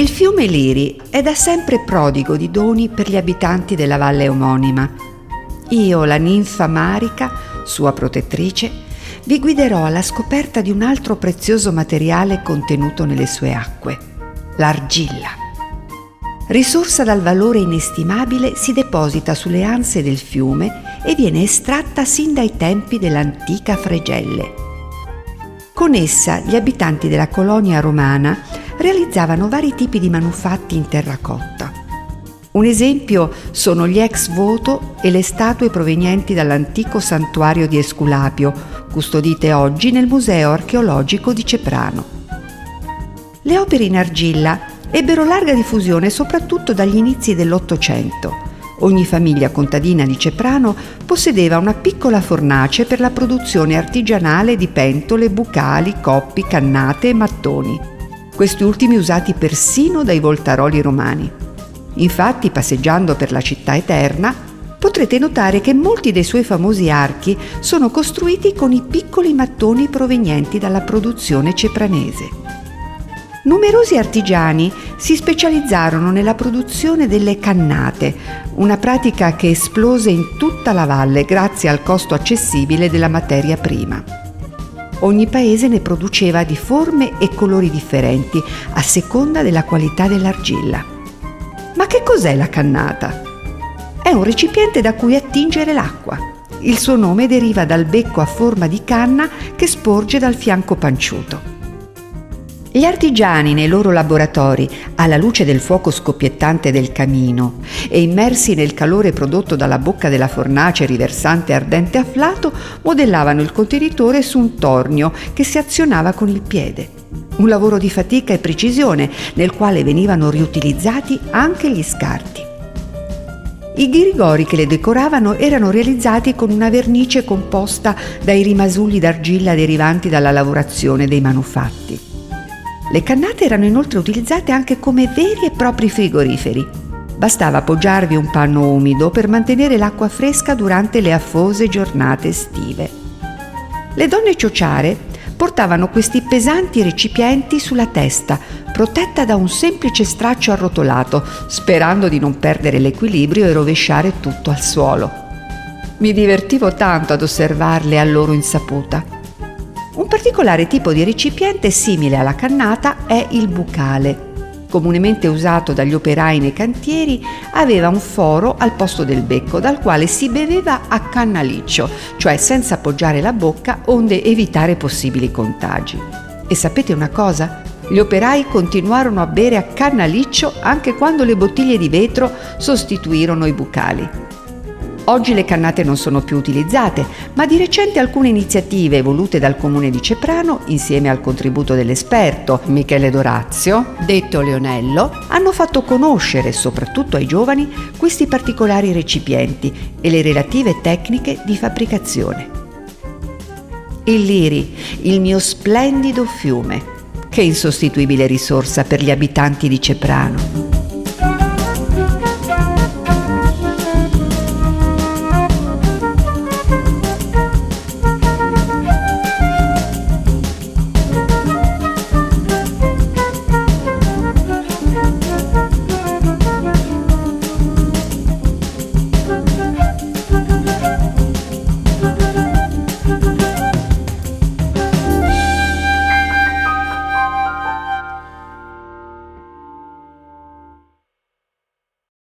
Il fiume Liri è da sempre prodigo di doni per gli abitanti della valle omonima. Io, la ninfa Marica, sua protettrice, vi guiderò alla scoperta di un altro prezioso materiale contenuto nelle sue acque, l'argilla. Risorsa dal valore inestimabile, si deposita sulle anse del fiume e viene estratta sin dai tempi dell'antica Fregelle. Con essa gli abitanti della colonia romana realizzavano vari tipi di manufatti in terracotta. Un esempio sono gli ex voto e le statue provenienti dall'antico santuario di Esculapio, custodite oggi nel Museo archeologico di Ceprano. Le opere in argilla ebbero larga diffusione soprattutto dagli inizi dell'Ottocento. Ogni famiglia contadina di Ceprano possedeva una piccola fornace per la produzione artigianale di pentole, bucali, coppi, cannate e mattoni questi ultimi usati persino dai voltaroli romani. Infatti, passeggiando per la città eterna, potrete notare che molti dei suoi famosi archi sono costruiti con i piccoli mattoni provenienti dalla produzione cepranese. Numerosi artigiani si specializzarono nella produzione delle cannate, una pratica che esplose in tutta la valle grazie al costo accessibile della materia prima. Ogni paese ne produceva di forme e colori differenti a seconda della qualità dell'argilla. Ma che cos'è la cannata? È un recipiente da cui attingere l'acqua. Il suo nome deriva dal becco a forma di canna che sporge dal fianco panciuto. Gli artigiani nei loro laboratori, alla luce del fuoco scoppiettante del camino e immersi nel calore prodotto dalla bocca della fornace riversante ardente afflato, modellavano il contenitore su un tornio che si azionava con il piede. Un lavoro di fatica e precisione nel quale venivano riutilizzati anche gli scarti. I ghirigori che le decoravano erano realizzati con una vernice composta dai rimasugli d'argilla derivanti dalla lavorazione dei manufatti. Le cannate erano inoltre utilizzate anche come veri e propri frigoriferi. Bastava appoggiarvi un panno umido per mantenere l'acqua fresca durante le affose giornate estive. Le donne ciociare portavano questi pesanti recipienti sulla testa, protetta da un semplice straccio arrotolato, sperando di non perdere l'equilibrio e rovesciare tutto al suolo. Mi divertivo tanto ad osservarle a loro insaputa. Un particolare tipo di recipiente simile alla cannata è il bucale. Comunemente usato dagli operai nei cantieri, aveva un foro al posto del becco dal quale si beveva a cannaliccio, cioè senza appoggiare la bocca onde evitare possibili contagi. E sapete una cosa? Gli operai continuarono a bere a cannaliccio anche quando le bottiglie di vetro sostituirono i bucali. Oggi le cannate non sono più utilizzate, ma di recente alcune iniziative volute dal comune di Ceprano, insieme al contributo dell'esperto Michele Dorazio, detto Leonello, hanno fatto conoscere soprattutto ai giovani questi particolari recipienti e le relative tecniche di fabbricazione. Il Liri, il mio splendido fiume, che insostituibile risorsa per gli abitanti di Ceprano.